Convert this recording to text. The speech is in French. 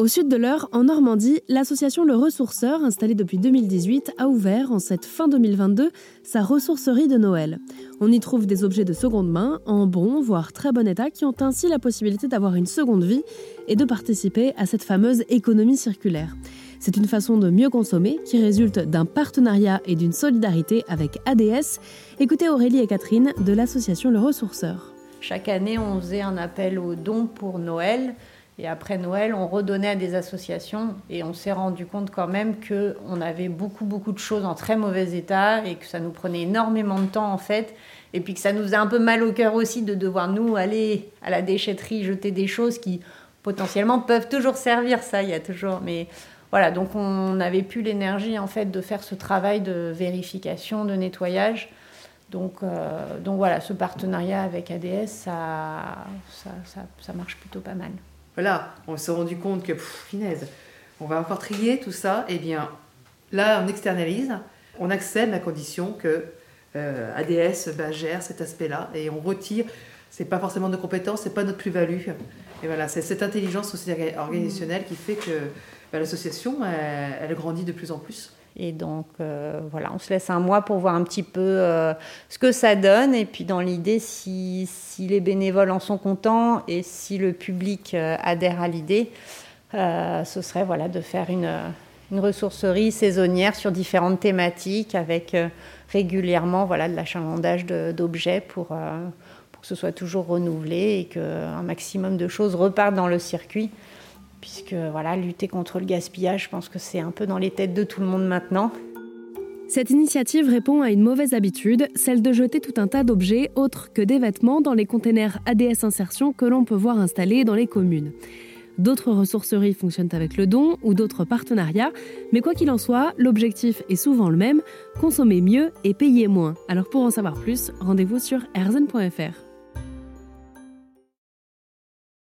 Au sud de l'Eure, en Normandie, l'association Le Ressourceur, installée depuis 2018, a ouvert en cette fin 2022 sa ressourcerie de Noël. On y trouve des objets de seconde main, en bon, voire très bon état, qui ont ainsi la possibilité d'avoir une seconde vie et de participer à cette fameuse économie circulaire. C'est une façon de mieux consommer qui résulte d'un partenariat et d'une solidarité avec ADS. Écoutez Aurélie et Catherine de l'association Le Ressourceur. Chaque année, on faisait un appel aux dons pour Noël. Et après Noël, on redonnait à des associations et on s'est rendu compte quand même qu'on avait beaucoup, beaucoup de choses en très mauvais état et que ça nous prenait énormément de temps en fait. Et puis que ça nous faisait un peu mal au cœur aussi de devoir nous aller à la déchetterie jeter des choses qui potentiellement peuvent toujours servir, ça, il y a toujours. Mais voilà, donc on n'avait plus l'énergie en fait de faire ce travail de vérification, de nettoyage. Donc, euh, donc voilà, ce partenariat avec ADS, ça, ça, ça marche plutôt pas mal voilà, on s'est rendu compte que, finesse, on va encore trier tout ça, et eh bien là, on externalise, on accepte à condition que euh, ADS bah, gère cet aspect-là, et on retire, c'est pas forcément de compétences, c'est pas notre plus-value. Et voilà, c'est cette intelligence organisationnelle qui fait que bah, l'association, elle grandit de plus en plus. Et donc, euh, voilà, on se laisse un mois pour voir un petit peu euh, ce que ça donne. Et puis, dans l'idée, si, si, les bénévoles en sont contents et si le public euh, adhère à l'idée, ce serait voilà, de faire une, ressourcerie saisonnière sur différentes thématiques avec régulièrement voilà, de l'achalandage d'objets pour, pour que ce soit toujours renouvelé et qu'un maximum de choses repartent dans le circuit puisque voilà, lutter contre le gaspillage, je pense que c'est un peu dans les têtes de tout le monde maintenant. Cette initiative répond à une mauvaise habitude, celle de jeter tout un tas d'objets autres que des vêtements dans les containers ADS Insertion que l'on peut voir installés dans les communes. D'autres ressourceries fonctionnent avec le don ou d'autres partenariats, mais quoi qu'il en soit, l'objectif est souvent le même, consommer mieux et payer moins. Alors pour en savoir plus, rendez-vous sur erzen.fr.